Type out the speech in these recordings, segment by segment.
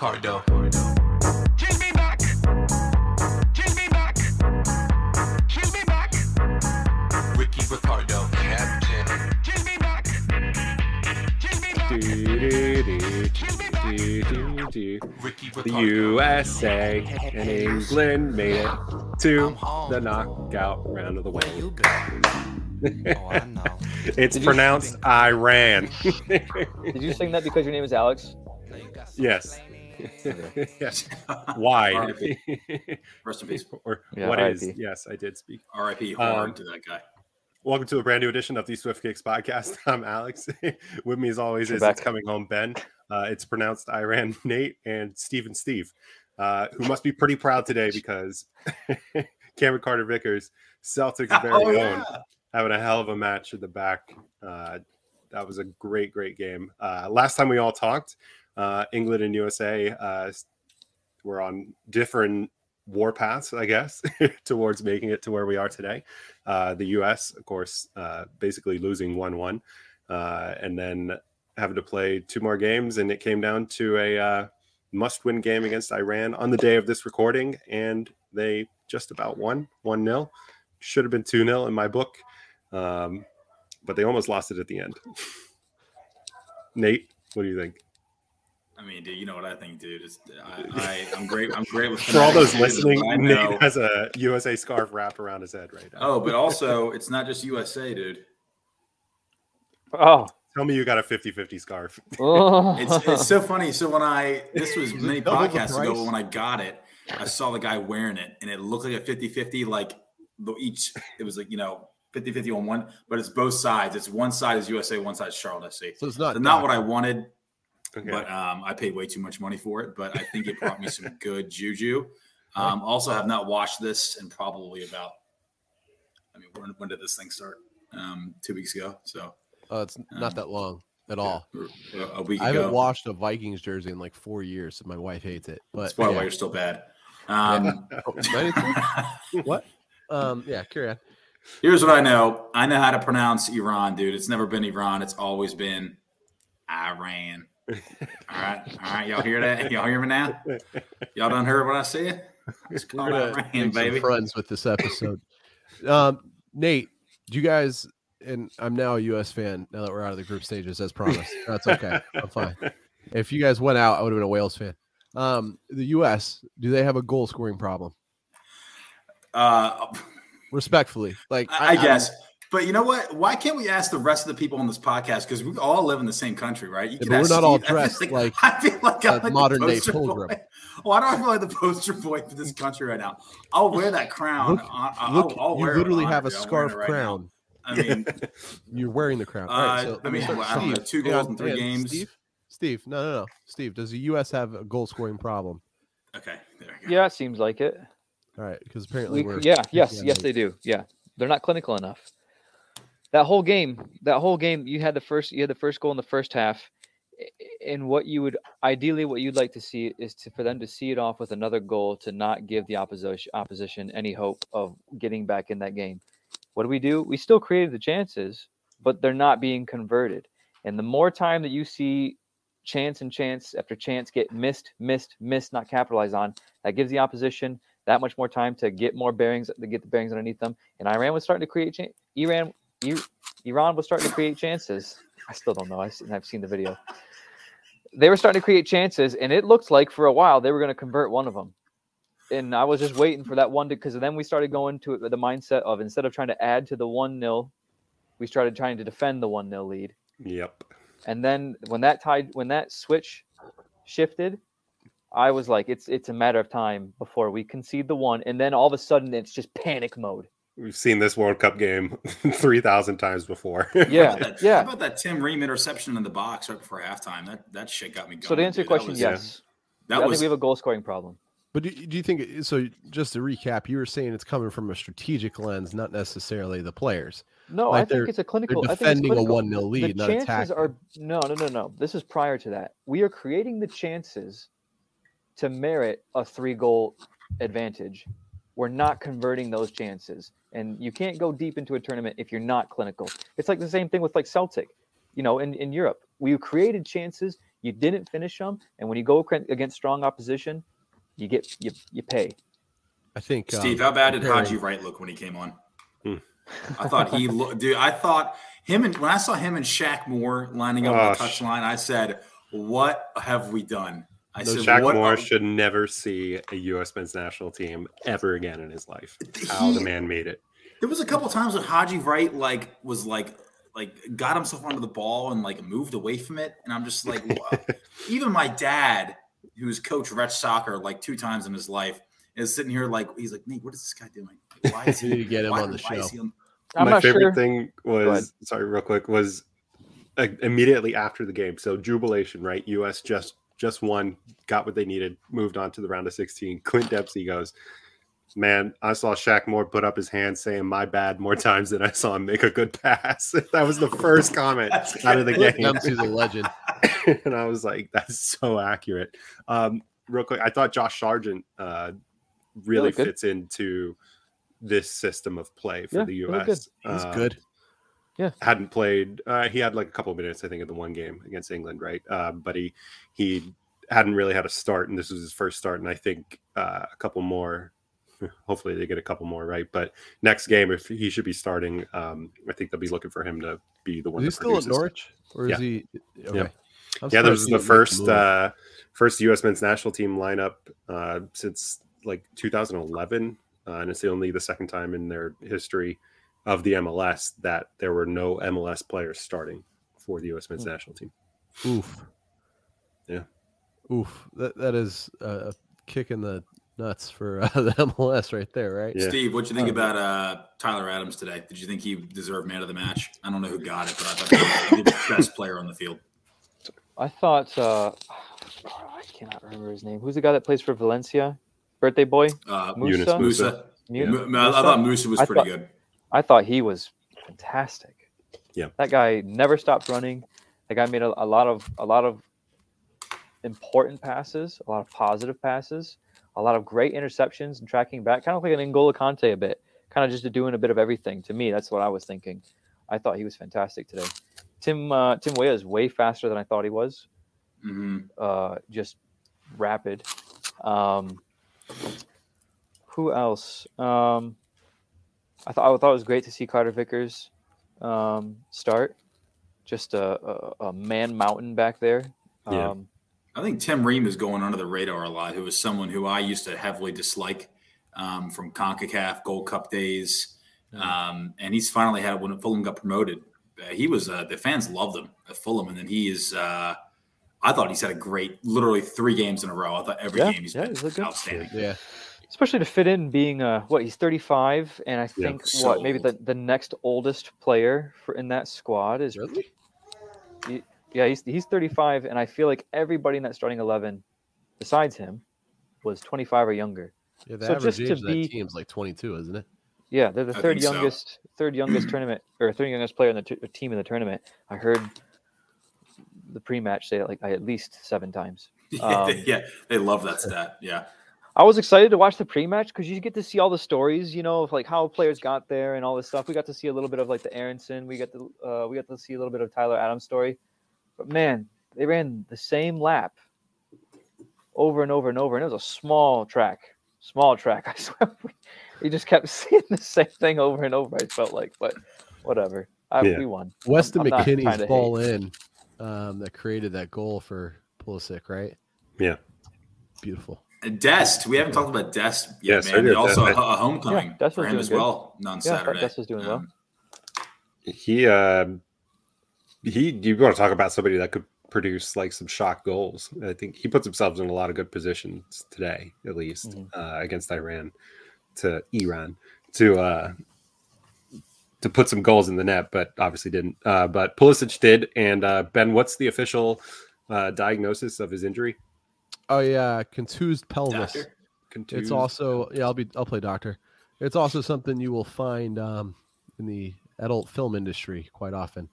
Ricardo. She'll be back. She'll be back. She'll be back. Ricky Ricardo. Captain. She'll be back. She'll be back. Ricky The Ricardo. USA and England made it to the knockout round of the Where world. you go? Oh, I know. It's Did you- pronounced Iran. Did you sing that because your name is Alex? Now you got yes. Okay. yes. Why? Rest in peace. or Yeah, what is? R.I.P.. Yes, I did speak. R.I.P. Um, to that guy. Welcome to a brand new edition of the Swift Kicks podcast. I'm Alex. With me, as always, is Trebek. it's coming home Ben. Uh, it's pronounced Iran Nate and Stephen Steve, uh, who must be pretty proud today because Cameron Carter Vickers, Celtics' very Oh, own, yeah. having a hell of a match at the back. Uh, that was a great, great game. Uh, last time we all talked, uh, England and USA uh, were on different war paths, I guess, towards making it to where we are today. Uh, the U.S., of course, uh, basically losing one-one, uh, and then having to play two more games, and it came down to a uh, must-win game against Iran on the day of this recording, and they just about won one 0 Should have been two 0 in my book, um, but they almost lost it at the end. Nate, what do you think? I mean, dude, you know what I think, dude. It's, I, I, I'm great. I'm great with For all those dude, listening, but I know- Nate has a USA scarf wrapped around his head right now. Oh, but also, it's not just USA, dude. Oh. Tell me you got a 50-50 scarf. It's it's so funny. So when I this was many podcasts ago when I got it, I saw the guy wearing it and it looked like a 50-50, like each it was like, you know, 50-50 on one, but it's both sides. It's one side is USA, one side is Charlotte SC. So it's not So not what I wanted, Okay. but um, I paid way too much money for it. But I think it brought me some good juju. Um, also, have not watched this in probably about. I mean, when, when did this thing start? Um, two weeks ago. So Uh, it's not that long at all. a, a week I ago. haven't washed a Vikings jersey in like four years, so my wife hates it. But That's probably why you're still bad. Um, Oh, 92? what? Um, yeah, carry on. here's what I know. I know how to pronounce Iran, dude. It's never been Iran. It's always been Iran. All right, all right. Y'all hear that? Y'all hear me now? Y'all done heard what I said? It's We're called gonna Iran, some baby. friends with this episode. um, Nate, do you guys? And I'm now a U.S. fan. Now that we're out of the group stages, as promised. That's okay. I'm fine. If you guys went out, I would have been a Wales fan. Um, the U.S. Do they have a goal scoring problem? Uh, Respectfully, like I, I guess. But you know what? Why can't we ask the rest of the people on this podcast? Because we all live in the same country, right? You Yeah, but we're ask not all Steve. I feel dressed like I feel like I'm a like modern day pilgrim. boy. Why do I feel like the poster boy for this country right now? I'll wear that crown. Look, I, I, Look, I'll, I'll you wear it literally on have a honor, dude. I'm wearing scarf it right now. crown. I mean, You're wearing the crown. All right, Uh, I let me mean, start- well, I don't know, Steve, two goals in three hang on, games. Steve, Steve, no, no, no. Steve, does the U.S. have a goal scoring problem? okay, there we go. yeah, it seems like it. All right, because apparently We, we're yeah, yes, yes, they do. Yeah, they're not clinical enough. That whole game, that whole game, you had the first, you had the first goal in the first half, and what you would ideally, what you'd like to see is to for them to see it off with another goal to not give the opposition opposition any hope of getting back in that game. What do we do? We still created the chances, but they're not being converted. And the more time that you see chance and chance after chance get missed, missed, missed, not capitalized on, that gives the opposition that much more time to get more bearings, to get the bearings underneath them. And Iran was starting to create. Iran, I- Iran was starting to create chances. I still don't know. I've seen, I've seen the video. They were starting to create chances, and it looked like for a while they were going to convert one of them. And I was just waiting for that one to, because then we started going to the mindset of instead of trying to add to the one nil, we started trying to defend the one nil lead. Yep. And then when that tide, when that switch shifted, I was like, it's it's a matter of time before we concede the one, and then all of a sudden it's just panic mode. We've seen this World Cup game 3,000 times before. Yeah, about that, yeah. How about that Tim Ream interception in the box right before halftime? That that shit got me going. So to answer your dude. That question, was- yes, that I think we have a goal scoring problem. But do, do you think so? Just to recap, you were saying it's coming from a strategic lens, not necessarily the players. No, Like I think it's a clinical. They're I think it's defending a one 0 lead, the chances attacking. are no, no, no, no. This is prior to that. We are creating the chances to merit a three goal advantage. We're not converting those chances, and you can't go deep into a tournament if you're not clinical. It's like the same thing with like Celtic, you know, in, in Europe. We created chances. You didn't finish them, and when you go against strong opposition, you get you you pay. I think Steve, um, how bad did comparing- Haji Wright look when he came on? Hmm. I thought he looked, dude. I thought him and when I saw him and Shaq Moore lining up on the sh- touchline, I said, "What have we done?" I Those said, Shaq "What?" Moore are- should never see a U.S. men's national team ever again in his life. How the man made it. There was a couple times when Haji Wright like was like like got himself onto the ball and like moved away from it, and I'm just like, wow. even my dad, who's coached Retch soccer like two times in his life, is sitting here like he's like, Nate, what is this guy doing? Why is We he? need to get him why- on the show. on- My favorite sure. thing was sorry, real quick was uh, immediately after the game. So jubilation, right? U.S. just just won, got what they needed, moved on to the round of 16. Clint Dempsey goes, "Man, I saw Shaq Moore put up his hand saying my bad more times than I saw him make a good pass." that was the first comment out of the game. Dempsey's a legend. and I was like, "That's so accurate." Um, real quick, I thought Josh Sargent uh, really fits into this system of play for Yeah, the he good. U.S. He's Uh, good. Hadn't played. Uh, he had like a couple minutes, I think, in the one game against England, right? Uh, but he he hadn't really had a start, and this was his first start. And I think uh, a couple more. Hopefully, they get a couple more, right? But next game, if he should be starting, um, I think they'll be looking for him to be the one. Is he still at. Norwich, or is Yeah. he? Okay. Yep. I'm Yeah, surprised this is the first uh, first U.S. men's national team lineup uh, since like 2011, uh, and it's only the second time in their history of the MLS that there were no MLS players starting for the U.S. men's Hmm. national team. Oof. Yeah. Oof. That that is a kick in the nuts for uh, the MLS right there, right? Yeah. Steve, what you think Oh. about uh, Tyler Adams today? Did you think he deserved man of the match? I don't know who got it, but I thought he was the best player on the field. I thought uh, I cannot remember his name. Who's the guy that plays for Valencia? Birthday boy, Uh, Yunus Musah. Musah. Mu- Mu- I thought Musah was I pretty thought- good. I thought he was fantastic. Yeah. that guy never stopped running. That guy made a, a lot of a lot of important passes, a lot of positive passes, a lot of great interceptions and tracking back, kind of like an N'Golo Kanté a bit, kind of just doing a bit of everything. To me, that's what I was thinking. I thought he was fantastic today. Tim uh, Tim Weah is way faster than I thought he was. Mm-hmm. Uh, just rapid. Um, who else? Um, I thought I thought it was great to see Carter Vickers um, start. Just a, a, a man mountain back there. Yeah. Um, I think Tim Ream is going under the radar a lot, who is someone who I used to heavily dislike um, from CONCACAF Gold Cup days. Um, and he's finally had when Fulham got promoted. Uh, he was uh, the fans loved him at Fulham, and then he is. Uh, I thought he's had a great, literally three games in a row. I thought every Yeah, game he's yeah, been he's looked good. outstanding. Yeah. Especially to fit in being uh what he's 35 and i think so what maybe the, the next oldest player for in that squad is Really? yeah he's, he's 35 and i feel like everybody in that starting 11 besides him was 25 or younger Yeah. The So average just age to of that be- team's like 22, isn't it? yeah they're the I third think so. youngest third youngest tournament or third youngest player in the t- team in the tournament i heard the pre-match say it like at least seven times Um, yeah, they love that stat. Yeah, I was excited to watch the pre-match because you get to see all the stories, you know, of like how players got there and all this stuff. We got to see a little bit of like the Aronson. We got to uh, we got to see a little bit of Tyler Adams' story. But man, they ran the same lap over and over and over, and it was a small track, small track. I swear, we, we just kept seeing the same thing over and over. I felt like, but whatever. I, Yeah. We won. Weston I'm not trying McKennie's to ball in um, that created that goal for Pulisic, right? Yeah. Beautiful. And Dest. We haven't talked about Dest yet, so man. did also a, a homecoming Yeah, Dest for was him doing as good. well on Yeah, I thought Saturday. Dest was doing well. Um, He uh he you want to talk about somebody that could produce like some shock goals. I think he puts himself in a lot of good positions today, at least Mhm. uh, against Iran to Iran to uh to put some goals in the net, but obviously didn't. Uh, but Pulisic did. And uh, Ben, what's the official uh, diagnosis of his injury? Oh yeah, contused pelvis. Doctor? Contused? It's also yeah, I'll be I'll play doctor. It's also something you will find um, in the adult film industry quite often.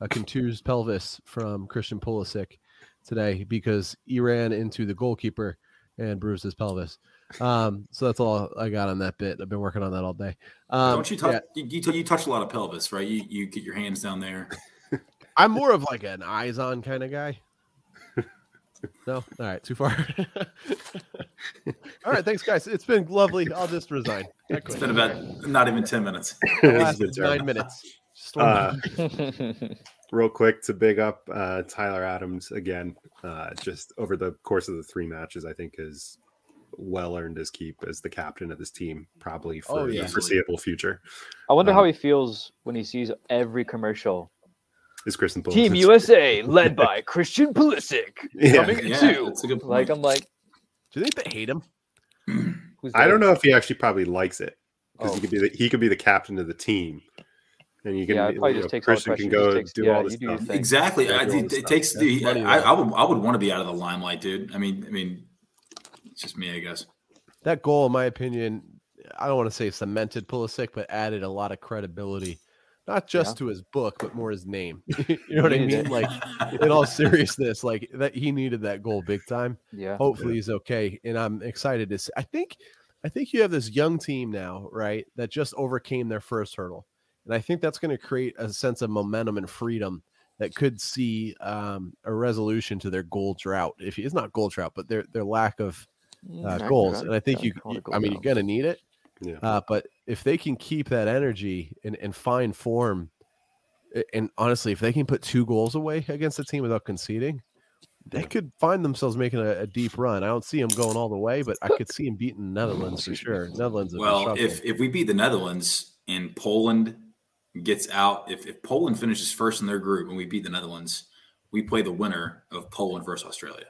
A contused pelvis from Christian Pulisic today because he ran into the goalkeeper and bruised his pelvis. Um, so that's all I got on that bit. I've been working on that all day. Um, Don't you touch? yeah, You, you, you touch a lot of pelvis, right? You you get your hands down there. I'm more of like an eyes on kind of guy. No, all right, too far. all right, thanks, guys. It's been lovely. I'll just resign. It's been about not even 10 minutes. The It's last been terrible. nine minutes. Uh, real quick to big up uh, Tyler Adams again. Uh, just over the course of the three matches, I think is well earned his keep as the captain of this team, probably for Oh, the foreseeable future. I wonder Um, how he feels when he sees every commercial. Is Christian Pulisic. Team USA, led by Christian Pulisic, Yeah. coming Yeah, in two. that's a good Like. I'm like, Do they hate him? who's I don't know if he actually probably likes it because Oh. he could be the, he could be the captain of the team, and you can Yeah, you just know, takes all the Christian can go takes- do yeah, all the you do stuff. Exactly. Yeah, I, do it, it stuff. takes the. I. I would. I would want to be out of the limelight, dude. I mean, I mean, it's just me, I guess. That goal, in my opinion, I don't want to say cemented Pulisic, but added a lot of credibility, not just Yeah. to his book, but more his name. you know what I mean? it. Like in all seriousness, like that he needed that goal big time. Yeah. Hopefully he's okay, and I'm excited to see. I think, I think you have this young team now, right? That just overcame their first hurdle, and I think that's going to create a sense of momentum and freedom that could see um, a resolution to their goal drought. If it's not goal drought, but their their lack of uh, I goals, and I think you. call it a you- I mean, you're going to need it. Yeah. Uh, but if they can keep that energy and, and find form, and honestly, if they can put two goals away against a team without conceding, they could find themselves making a, a deep run. I don't see them going all the way, but I could see them beating the Netherlands for sure. Netherlands. Well, if if we beat the Netherlands and Poland gets out, if, if Poland finishes first in their group and we beat the Netherlands, we play the winner of Poland versus Australia.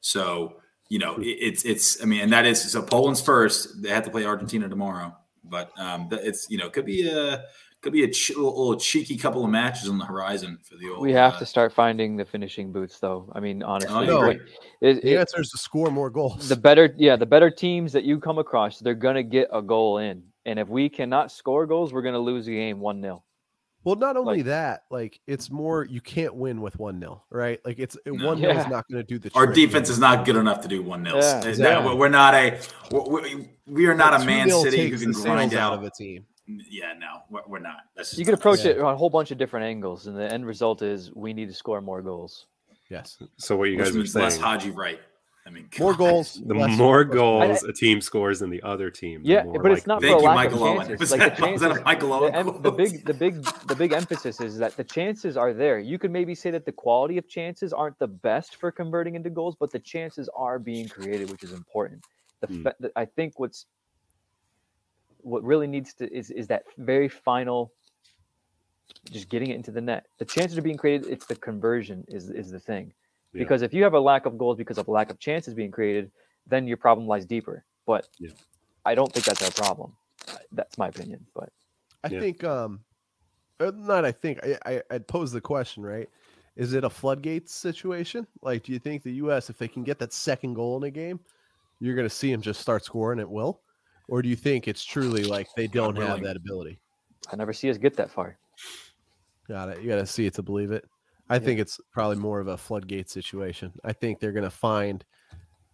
So you know it, it's it's I mean, and that is so Poland's first. They have to play Argentina tomorrow, but um, that- it's you know could be a could be a ch- little cheeky couple of matches on the horizon for the old. We have uh, to start finding the finishing boots, though. I mean, honestly, No. agree. it- the it- answer is to score more goals. the better, yeah, the better teams that you come across, they're gonna get a goal in, and if we cannot score goals, we're gonna lose the game one 0 well, not only like- that, like it's more you can't win with one nil, right? Like it's eh, No. one 0 Yeah. is not going to do the. Our trick. defense is not good enough to do one nil. Yeah, eh, exactly. We're not a we, we are not a Man City who can the grind sails out. of a team. Yeah, no, we're, we're not. That's You can approach. Yeah. it on a whole bunch of different angles, and the end result is we need to score more goals. Yes, So what you Which guys were means less? Haji Wright. I mean, more God. goals. The less- more less- goals a team scores than the other team, Yeah, more but it's likely not they for a Thank you, lack Michael of Owen. chances. Was Like that- the was that a chances, Michael the, Owen em- the big, the big, the big emphasis is that the chances are there. You could maybe say that the quality of chances aren't the best for converting into goals, but the chances are being created, which is important. The, hmm. fa- the I think what's what really needs to is is that very final, just getting it into the net. The chances are being created. It's the conversion is is the thing. Yeah. Because if you have a lack of goals because of a lack of chances being created, then your problem lies deeper. But Yeah. I don't think that's our problem. That's my opinion. But I Yeah. think um uh, not I think I, I I'd pose the question, right? Is it a floodgates situation? Like do you think the US if they can get that second goal in a game, you're going to see them just start scoring at will? Or do you think it's truly like they don't have that ability? I never see us get that far. Got it. You got to see it to believe it. I think it's probably more of a floodgate situation. I think they're going to find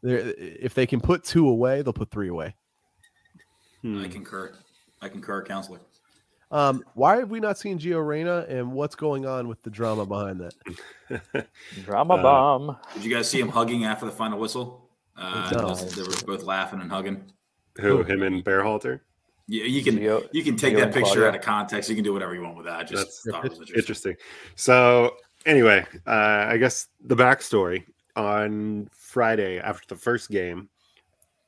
there if they can put two away, they'll put three away. Hmm. I concur. I concur, counselor. Um, why have we not seen Gio Reyna and what's going on with the drama behind that? Drama Uh, bomb. Did you guys see him hugging after the final whistle? Uh, No. they were both laughing and hugging. Who him and Berhalter? Yeah, you can Gio- you can take Gio that picture Claudia. out of context. You can do whatever you want with that. I just That's thought it was interesting. Interesting. So anyway, uh, I guess the backstory on Friday after the first game.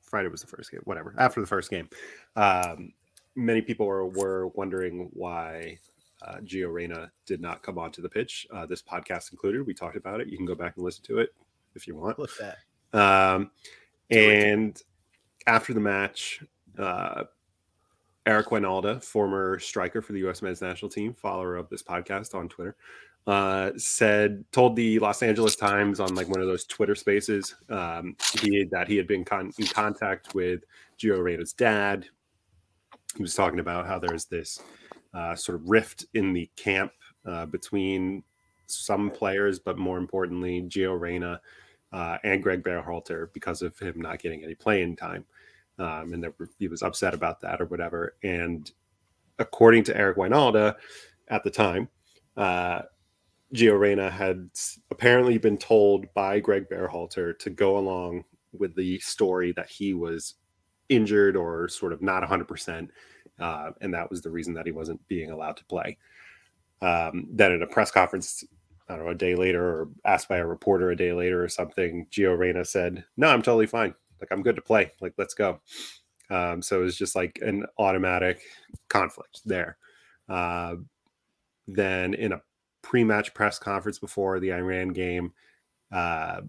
Friday was the first game. Whatever. After the first game, um, many people were, were wondering why uh, Gio Reyna did not come onto the pitch. Uh, this podcast included. We talked about it. You can go back and listen to it if you want. Flip that. Um, and after the match, uh, Eric Wynalda, former striker for the U.S. men's national team, follower of this podcast on Twitter, uh, said told the Los Angeles Times on like one of those Twitter Spaces um, he that he had been con- in contact with Gio Reyna's dad. He was talking about how there's this uh, sort of rift in the camp uh, between some players, but more importantly, Gio Reyna uh, and Greg Berhalter because of him not getting any playing time. Um, and were- he was upset about that or whatever. And according to Eric Wynalda at the time, uh, Gio Reyna had apparently been told by Greg Berhalter to go along with the story that he was injured or sort of not 100%. Uh, and that was the reason that he wasn't being allowed to play. Um, then at a press conference, I don't know, a day later, or asked by a reporter a day later or something, Gio Reyna said, No, I'm totally fine. Like, I'm good to play. Like, let's go. Um, so it was just like an automatic conflict there. Uh, then in a pre-match press conference before the Iran game, uh,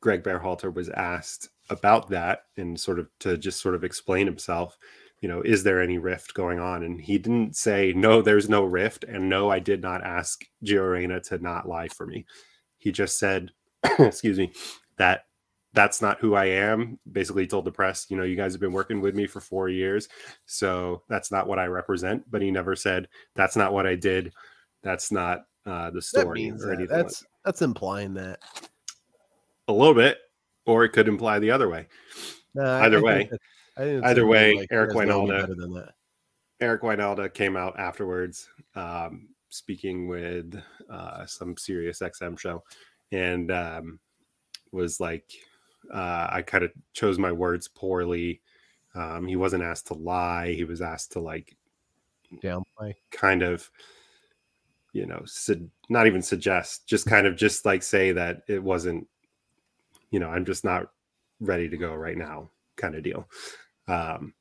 Greg Berhalter was asked about that and sort of to just sort of explain himself. You know, is there any rift going on? And he didn't say no. There's no rift, and no, I did not ask Gio Reyna to not lie for me. He just said, excuse me, that that's not who I am. Basically, told the press, you know, you guys have been working with me for four years, so that's not what I represent. But he never said that's not what I did. That's not uh, the That story means or that. anything. like That's that's implying that. a little bit, or it could imply the other way. No, I- I Either way. think Either way, like, Eric you guys know me Wijnaldum- better than that. Eric Wynalda came out afterwards, um, speaking with uh, some Sirius XM show, and um, was like, uh, "I kind of chose my words poorly." Um, he wasn't asked to lie; he was asked to like Downplay. kind of, you know, su- not even suggest, just kind of just like say that it wasn't, you know, I'm just not ready to go right now, kind of deal. Um,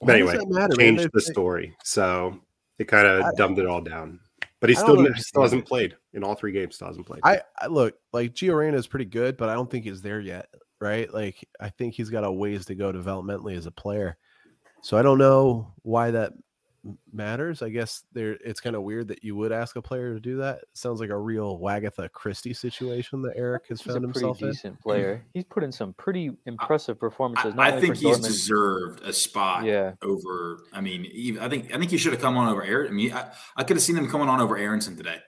but anyway, matter, changed the story, so it kind of dumbed it all down. But he I still, still hasn't played in all three games. Still hasn't played. I, I look like Gio Reyna is pretty good, but I don't think he's there yet. Right? Like I think he's got a ways to go developmentally as a player. So I don't know why that matters. I guess there it's kind of weird that you would ask a player to do that. It sounds like a real Wagatha Christie situation that Eric has He's a found pretty himself in. decent player. He's put in some pretty impressive performances. I, not I only think for he's Dortmund- deserved a spot Yeah, over. I mean, even, I think I think he should have come on over Aaron. I mean, I, I could have seen him coming on over Aronson today,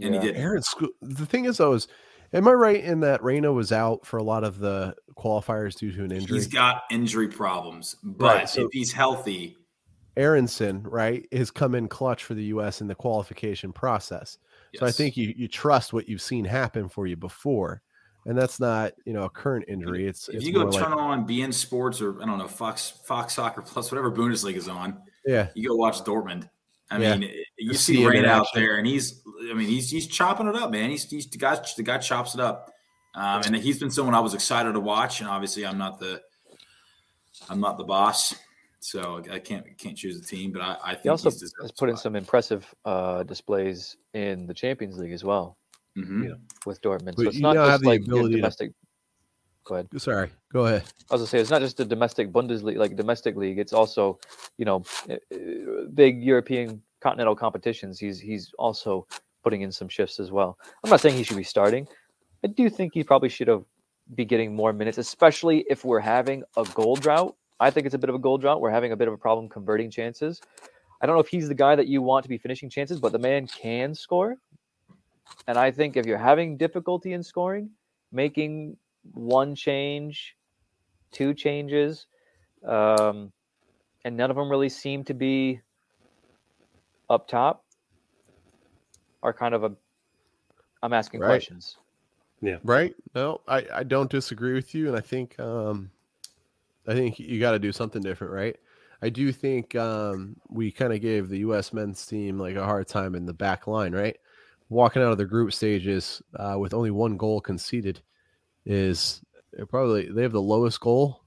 and yeah. he didn't. Aaron, the thing is though, is am I right in that Reyna was out for a lot of the qualifiers due to an injury? He's got injury problems, but Right, so- if he's healthy, Aronson, right, has come in clutch for the U.S. in the qualification process. So I think you you trust what you've seen happen for you before, and that's not you know a current injury. It's if it's you go turn like, on beIN Sports or I don't know Fox Fox Soccer Plus, whatever Bundesliga is on, yeah, you go watch Dortmund. I Yeah. mean, you Just see Rain out there, and he's, I mean, he's he's chopping it up, man. He's, he's the guy, the guy chops it up, um, and he's been someone I was excited to watch. And obviously, I'm not the, I'm not the boss, so I can't can't choose a team. But I, I think He also he's has put in spot. some impressive uh, displays in the Champions League as well Mhm. Yeah. with Dortmund. But So it's you not now have just the like your ability to- domestic. Go ahead. sorry, go ahead. I was gonna say it's not just the domestic Bundesliga, like domestic league. It's also, you know, uh, uh, big European continental competitions. He's he's also putting in some shifts as well. I'm not saying he should be starting. I do think he probably should have be getting more minutes, especially if we're having a goal drought. I think it's a bit of a goal drought. We're having a bit of a problem converting chances. I don't know if he's the guy that you want to be finishing chances, but the man can score. And I think if you're having difficulty in scoring, making one change, two changes, um, and none of them really seem to be up top, are kind of a. I'm asking Right. questions. Yeah. Right? No, I I don't disagree with you, and I think um, I think you got to do something different, right? I do think um, we kind of gave the U.S. men's team like a hard time in the back line, right? Walking out of the group stages uh, with only one goal conceded is probably they have the lowest goal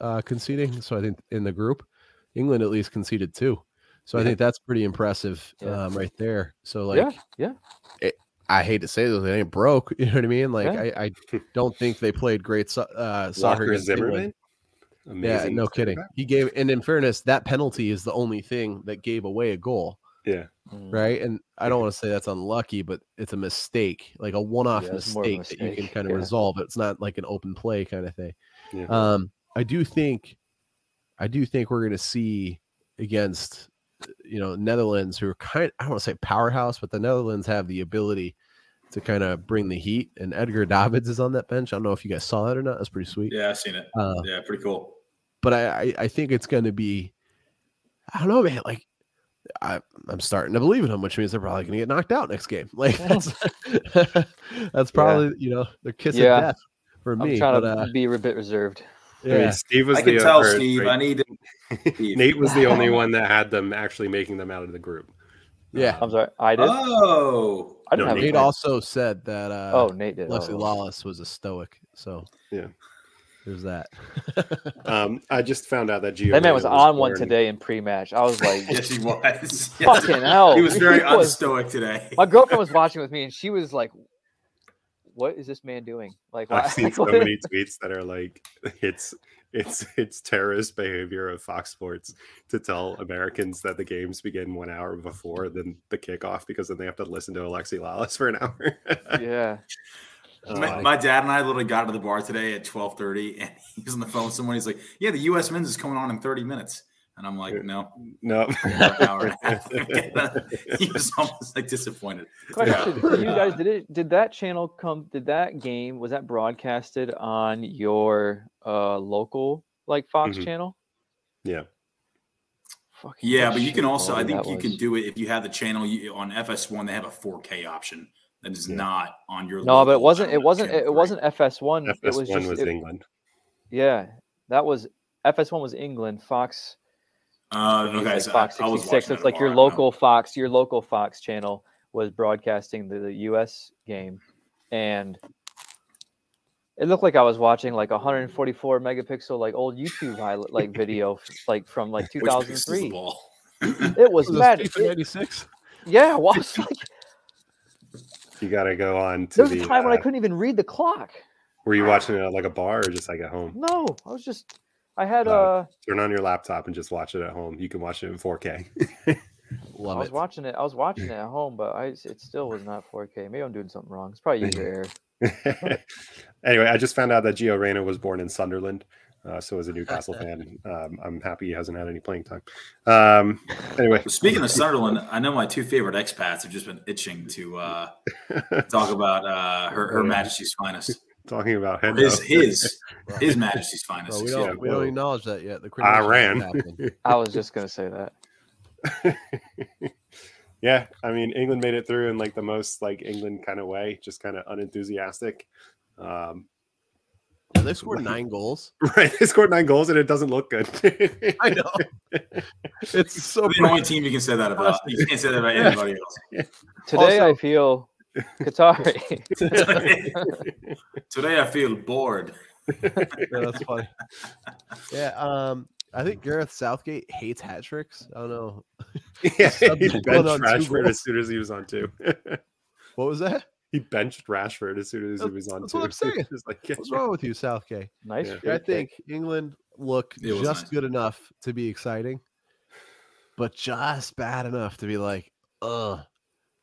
uh, conceding. So I think in the group, England at least conceded two. So I think that's pretty impressive Yeah. um, right there. So like, yeah, yeah. I hate to say this, it ain't broke. You know what I mean? Like Yeah. I, I don't think they played great so- uh, soccer. Walker against England. Zimmerman, Yeah, no kidding. He gave, and in fairness, that penalty is the only thing that gave away a goal, Yeah, Mm. right? And I don't want to say that's unlucky, but it's a mistake, like a one-off Yeah, it's more of a mistake, that you can kind of yeah. resolve. It's not like an open play kind of thing. yeah. Um, I do think, I do think we're going to see against, you know, Netherlands, who are kind. I don't want to say powerhouse, but the Netherlands have the ability to kind of bring the heat. And Edgar Davids is on that bench. I don't know if you guys saw that or not. That's pretty sweet. Yeah, I've seen it. Uh, Yeah, pretty cool. But I, I, I think it's going to be, I don't know, man. Like, I, I'm starting to believe in them, which means they're probably going to get knocked out next game. Like that's that's probably you know the kiss Yeah. of death for me. I'm trying But, to uh, be a bit reserved. I mean, yeah, Steve was I can tell, or, Steve. right, I need to. Nate was the only one that had them actually making them out of the group. yeah. I'm sorry. I did. Oh, I didn't no, have. Nate a also said that uh, Oh, Nate did. Alexi Oh. Lalas was a stoic. So Yeah. There's that. Um, I just found out that Gio That man was Reyna on one today in pre-match. I was like, yes, he was. fucking hell. He was very He was- unstoic today. My girlfriend was watching with me, and she was like, "What is this man doing? Like, I've seen so many tweets that are like, it's it's it's terrorist behavior of Fox Sports to tell Americans that the games begin one hour before than the kickoff because then they have to listen to Alexi Lalas for an hour. Yeah, My, Uh, my dad and I literally got to the bar today at twelve thirty, and he was on the phone with someone. He's like, "Yeah, the U.S. men's is coming on in thirty minutes," and I'm like, "No, no, hour and a half." he was almost like disappointed. question for you guys: Did it? Did that channel come? Did that game was that broadcasted on your uh local like Fox Mhm. channel? yeah, Fucking Yeah, but you can also, I think that you can do it if you have the channel you, on FS1. They have a 4K option that is Yeah. not on your. No, but it wasn't. It wasn't. channel It three. wasn't FS1. It FS1 was was, just. it- England. yeah, that was FS1 was England. Fox. Uh, It's okay, like so Fox I, I 66. watching It's like your bar, I local Fox, your local Fox channel was broadcasting the, the U.S. game, and it looked like I was watching like 144 megapixel like old YouTube highlight like video like from like Which pixels the 2003. ball? It was Was this mad. FIFA It- 96? yeah, it was like You got to go on to there was the. a time when I uh, couldn't even read the clock. were you watching it at like a bar or just like at home? No, I was just I had Uh, uh Turn on your laptop and just watch it at home. You can watch it in 4K. I Love I was it. watching it. I was watching it at home, but I it still was not 4K. Maybe I'm doing something wrong. It's probably user error. anyway, I just found out that Gio Reyna was born in Sunderland. Uh, so as a Newcastle fan, um, I'm happy he hasn't had any playing time. Um, anyway, Speaking of Sunderland, I know my two favorite expats have just been itching to uh, talk about uh, her, her Majesty's finest. talking about Hendo. His his his Majesty's finest. Bro, we don't me. we don't acknowledge that yet. The Iran. cremation hasn't. I was just gonna say that. yeah, I mean England made it through in like the most like England kind of way, just kind of unenthusiastic. Um, Yeah, they scored nine goals. right, they scored nine goals and it doesn't look good. I know. It's so We're the only team you can say that about. You can't say that about anybody else. Today I feel Qatari. Today I feel bored. yeah, that's funny. Yeah, um, I think Gareth Southgate hates hat tricks. I don't know. yeah, he one benched on two Rashford as soon as he was on two. What was that? He benched Rashford as soon as he was on that's two. what I'm saying. Just like, What's wrong with you, Southgate? nice. Yeah. I think England look just nice. good enough to be exciting, but just bad enough to be like, ugh.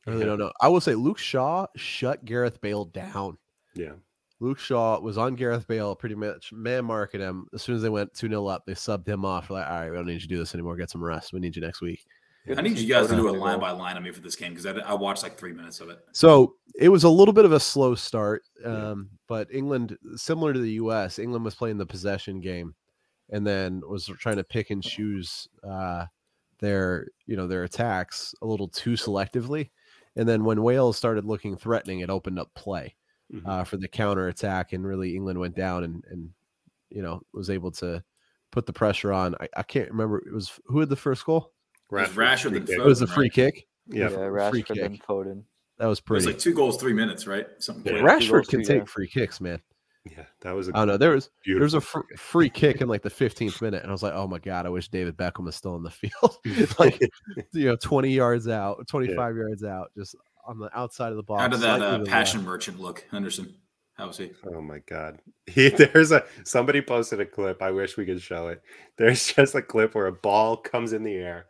I really Yeah. don't know. I will say Luke Shaw shut Gareth Bale down. yeah, Luke Shaw was on Gareth Bale pretty much man marking him. As soon as they went 2 0 up, they subbed him off. Like, all right, we don't need you to do this anymore. Get some rest. We need you next week. Good I need you guys to do a line by line on me for this game because I, I watched like three minutes of it. So it was a little bit of a slow start, Yeah. um, but England, similar to the U.S., England was playing the possession game, and then was trying to pick and choose uh, their, you know, their attacks a little too selectively. And then when Wales started looking threatening, it opened up play Mhm. uh, for the counter attack, and really England went down and and you know was able to put the pressure on. I, I can't remember it was who had the first goal. It was Rashford, Rashford free and. It was a free right? kick. Yeah, Yeah, free Rashford and kick. Foden. That was It was pretty. like two goals, three minutes, right? Something. Yeah. quick. Rashford goals, can two, take yeah. free kicks, man. yeah, that was a I don't know. There was there was a fr- free kick in like the 15th minute, and I was like, "Oh my god, I wish David Beckham was still in the field." like, you know, 20 yards out, 25 yards out, just on the outside of the box. How did that uh, passion left. merchant look, Henderson? How was he? Oh my god. He, there's a somebody posted a clip. I wish we could show it. There's just a clip where a ball comes in the air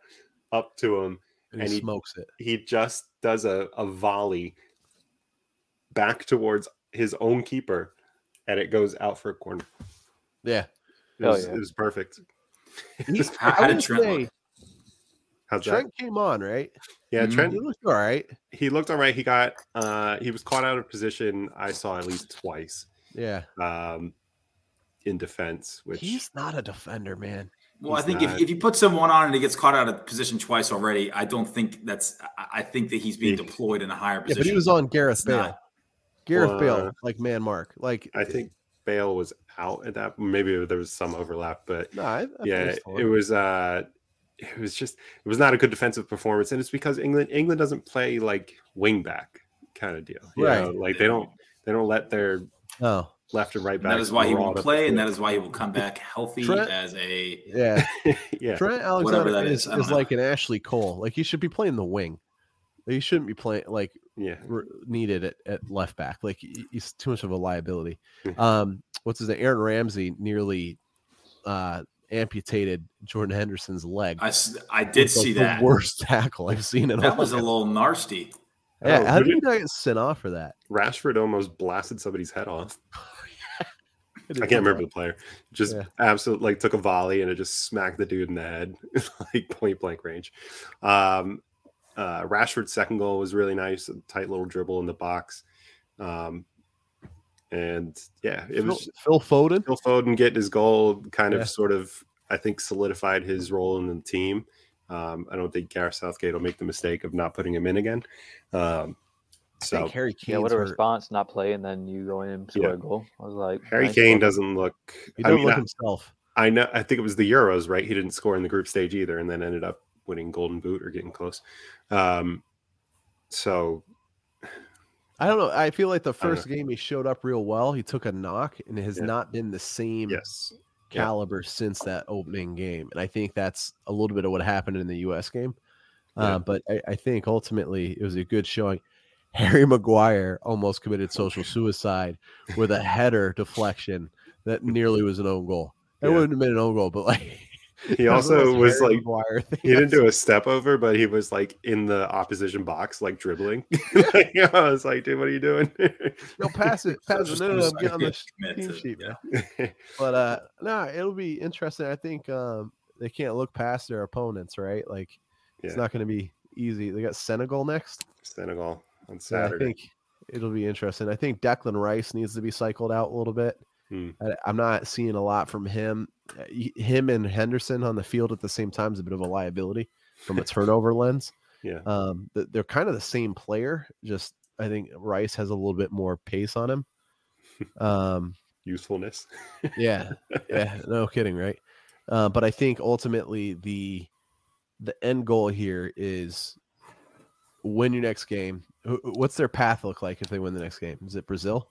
up to him. And and he he- smokes it. He just does a, a volley back towards his own keeper and it goes out for a corner. Yeah. It was, yeah. it was perfect. He- How, I how did Trent say, look? How's Trent came on, right? that? Yeah. Trent He looked all right. he looked all right. He got uh he was caught out of position, I saw at least twice. Yeah. Um in defense, which He's not a defender, man. Well, I think if, not- if you put someone on and he gets caught out of position twice already, I don't think that's. I- I think that he's being deployed in a higher Yeah, position. but he was on Gareth Bale. not. Gareth Well, Bale, uh, like man mark. Like I think Bale was out at that. Maybe there was some overlap, but no, I, I yeah, it was. uh It was just. It was not a good defensive performance, and it's because England England doesn't play like wing back kind of deal. You Right. know, Like they don't they don't let their Oh, left and right And back. that is why he will maraud up the play, and that is why he will come back healthy Trent- as a. yeah. yeah. Trent Alexander that is, is, is like an Ashley Cole. Like he should be playing the wing. He shouldn't be playing like Yeah. r- needed at, at left back. Like he's too much of a liability. Um, what's his name? Aaron Ramsey nearly uh, amputated Jordan Henderson's leg. I did It's, like, see the that. worst tackle I've seen in a That was a little nasty. Yeah, Oh, how did he did- not get sent off for that? Rashford almost blasted somebody's head off. I can't remember the player. Just Yeah. absolutely like took a volley and it just smacked the dude in the head, like point blank range. Um, uh, Rashford's second goal was really nice, a tight little dribble in the box. Um, and yeah, it Phil, was Phil Foden. Phil Foden getting his goal kind of Yeah. sort of, I think, solidified his role in the team. Um, I don't think Gareth Southgate will make the mistake of not putting him in again. Um, I so think Harry Yeah, what a hurt. response! Not play and then you go in and score Yeah. a goal. I was like, Harry nice Kane goal. doesn't look. He I doesn't mean, look I- himself. I know. I think it was the Euros, right? He didn't score in the group stage either, and then ended up winning Golden Boot or getting close. Um, so I don't know. I feel like the first game he showed up real well. He took a knock and it has Yeah. not been the same yes, Yeah. caliber since that opening game. And I think that's a little bit of what happened in the US game. Yeah. Uh, but I, I think ultimately it was a good showing. Harry Maguire almost committed social suicide with a header deflection that nearly was an own goal. It Yeah. wouldn't have been an own goal, but like he that was the also was Harry like Maguire he didn't do a step over, but he was like in the opposition box, like dribbling. Like, I was like, dude, what are you doing? No, pass it, pass it. No, no, no, get on the team sheet, yeah. But uh, no, it'll be interesting. I think um, they can't look past their opponents, right? Like it's not going to be easy. They got Senegal next. Senegal on So I think it'll be interesting. I think Declan Rice needs to be cycled out a little bit. Hmm. I, I'm not seeing a lot from him. Uh, Him and Henderson on the field at the same time is a bit of a liability from a turnover lens. Yeah. Um, they're kind of the same player. Just I think Rice has a little bit more pace on him. Um, Usefulness. yeah, yeah, no kidding, right? Uh, but I think ultimately the the end goal here is win your next game. Wh- wh- What's their path look like if they win the next game? Is it Brazil?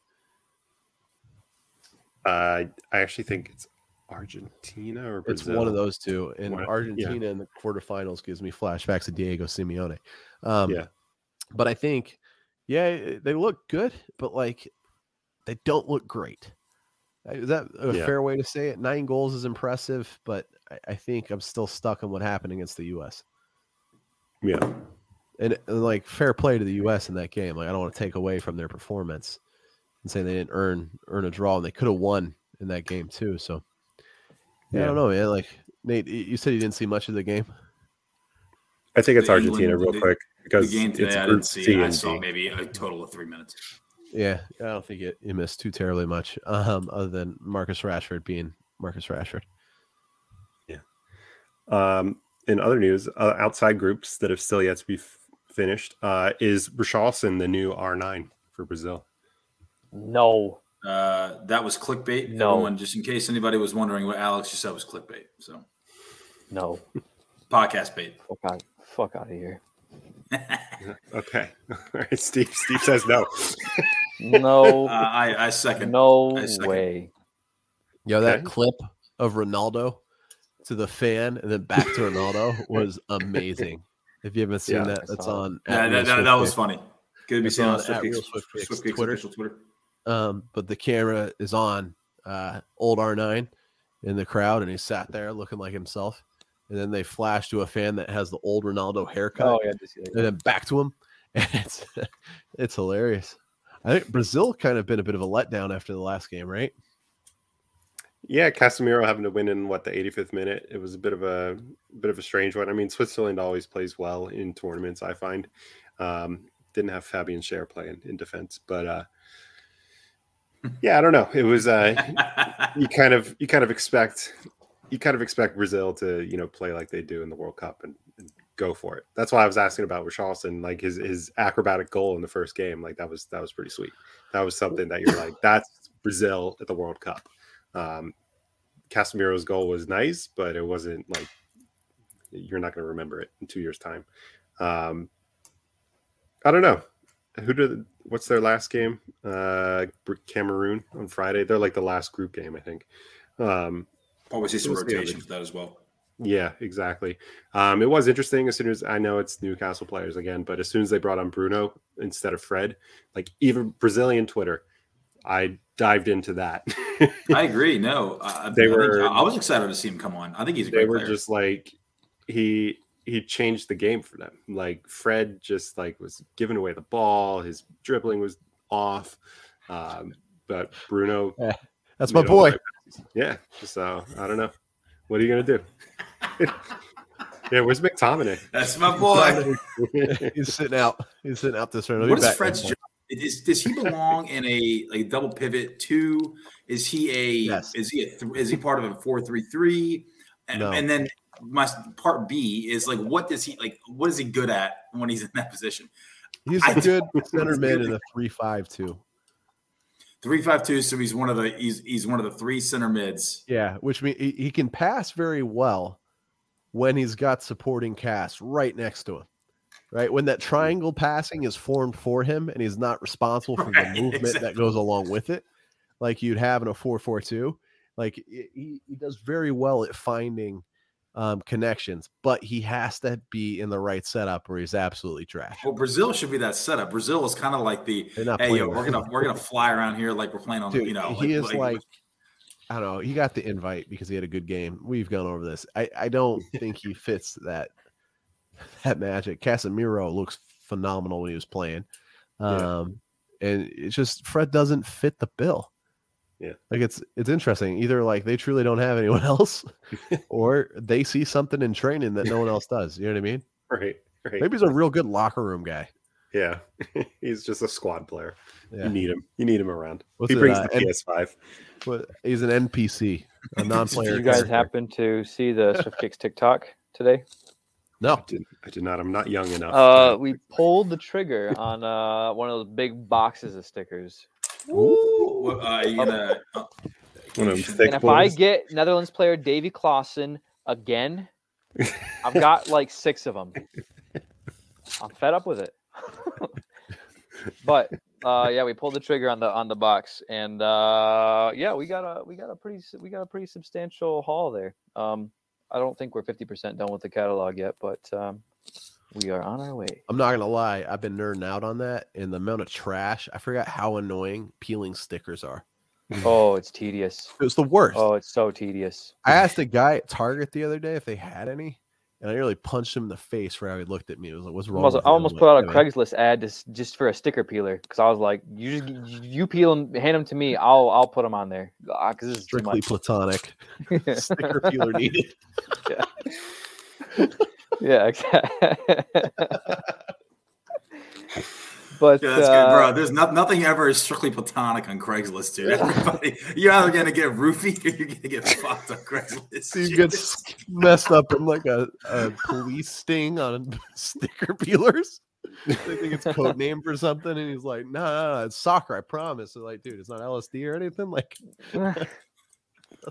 Uh, I actually think it's Argentina or Brazil. It's one of those two. And One- yeah. Argentina in the quarterfinals gives me flashbacks of Diego Simeone. Um, Yeah. But I think, yeah, they look good, but like they don't look great. Is that a Yeah. fair way to say it? Nine goals is impressive, but I, I think I'm still stuck on what happened against the U.S. Yeah. And, and like fair play to the U.S. in that game. Like I don't want to take away from their performance and say they didn't earn earn a draw, and they could have won in that game too. So yeah, I don't know, man. Like Nate, you said you didn't see much of the game. I think it's The Argentina England- real the- quick The because game it's today, I Group didn't see. C I saw D. maybe a total of three minutes. Yeah, I don't think it, you missed too terribly much, um, other than Marcus Rashford being Marcus Rashford. Yeah. Um, in other news, uh, outside groups that have still yet to be f- finished uh, is Richarlison the new R9 for Brazil. No, Uh, that was clickbait. No. Everyone, just in case anybody was wondering what Alex just said was clickbait. So no, podcast bait. fuck out, fuck out of here. Okay. All right. Steve. Steve says no. No, Uh, I, I second. no I second. way. Yo, that Okay. clip of Ronaldo to the fan and then back to Ronaldo was amazing. If you haven't seen Yeah, that, I that's on. Yeah, that, that, that was funny. Good to be It's seen on on Swift at Kicks- Real Swift Kicks Swift Kicks Twitter. official Twitter. Um, but the camera is on uh, old R9 in the crowd, and he sat there looking like himself. And then they flash to a fan that has the old Ronaldo haircut. Oh yeah, just, and then back to him. And it's it's hilarious. I think Brazil kind of been a bit of a letdown after the last game, right? Yeah, Casemiro having to win in what the 85th minute. It was a bit of a bit of a strange one. I mean, Switzerland always plays well in tournaments. I find um, didn't have Fabian Schär playing in defense, but uh, yeah, I don't know. It was uh, you kind of you kind of expect you kind of expect Brazil to you know play like they do in the World Cup and, and go for it. That's why I was asking about Richarlison, like his his acrobatic goal in the first game. Like that was that was pretty sweet. That was something that you're like, that's Brazil at the World Cup. Um, Casemiro's goal was nice, but it wasn't like you're not going to remember it in two years' time. Um, I don't know. Who did? What's their last game? Uh, Cameroon on Friday. They're like the last group game, I think. Um, Probably see some We'll see how rotation for that as well. yeah, exactly. Um, it was interesting as soon as I know it's Newcastle players again, but as soon as they brought on Bruno instead of Fred, like even Brazilian Twitter, I dived into that. I agree. No, I, They I think- were- I was excited to see him come on. I think he's a they great were player. just like he he changed the game for them. Like Fred just like was giving away the ball, his dribbling was off. Um, but Bruno That's my made all the boy. right. Yeah. So I don't know. What are you gonna do? yeah, where's McTominay? That's my boy. He's sitting out. He's sitting out this round. He'll what is back Fred's job? Is, does he belong in a like double pivot two? Is he a Yes. is he a th- is he part of a four three three? And, No. and then my part B is like what does he like? What is he good at when he's in that position? He's a good center mid in a three-five-two. Three five two. So he's one of the he's he's one of the three center mids. Yeah, which means he, he can pass very well when he's got supporting cast right next to him. Right when that triangle passing is formed for him and he's not responsible for Right, the movement that goes along with it, like you'd have in a four-four-two. Like he, he does very well at finding um, connections, but he has to be in the right setup or he's absolutely trash. Well, Brazil should be that setup. Brazil is kind of like the hey, yo, we're gonna we're gonna fly around here like we're playing on Dude, you know. he is like, I don't know. He got the invite because he had a good game. We've gone over this. I, I don't think he fits that that magic. Casemiro looks phenomenal when he was playing, Yeah. um, and it's just Fred doesn't fit the bill. Yeah. like it's it's interesting. Either like they truly don't have anyone else, or they see something in training that no one else does. You know what I mean? Right. Right. Maybe he's a real good locker room guy. Yeah. He's just a squad player. Yeah, You need him. You need him around. What's he it, brings uh, the N- PS5. What- he's an NPC, a non-player. Did you guys character. happen to see the Swift Kicks TikTok today? No, I did, I did not. I'm not young enough. Uh, we pulled the trigger on uh one of those big boxes of stickers. Ooh, uh, you gonna, uh, One of them thick and if I get Netherlands player Davy Klaassen again, I've got like six of them. I'm fed up with it. but uh, yeah, we pulled the trigger on the on the box, and uh, yeah, we got a we got a pretty we got a pretty substantial haul there. Um, I don't think we're 50% done with the catalog yet, but um, we are on our way. I'm not gonna lie, I've been nerding out on that and the amount of trash. I forgot how annoying peeling stickers are. Oh, it's tedious. It was the worst. Oh, it's so tedious. I asked a guy at Target the other day if they had any, and I nearly punched him in the face for how he looked at me. It was like, "What's I wrong?" with I almost I'm put out a "Hey, Craigslist ad s- just for a sticker peeler because I was like, "You just you- peel them, hand them to me. I'll I'll put them on there ah, because this is Strictly platonic. Sticker peeler needed. yeah, exactly. but Yeah, that's uh, good, bro. There's not, nothing ever is strictly platonic on Craigslist, dude. Everybody, you're either gonna get roofied or you're gonna get fucked on Craigslist. So you get messed up in like a, a police sting on sticker peelers. They think it's code name for something, and he's like, "No, no, no, it's soccer. I promise." They're like, "Dude, it's not LSD or anything." Like,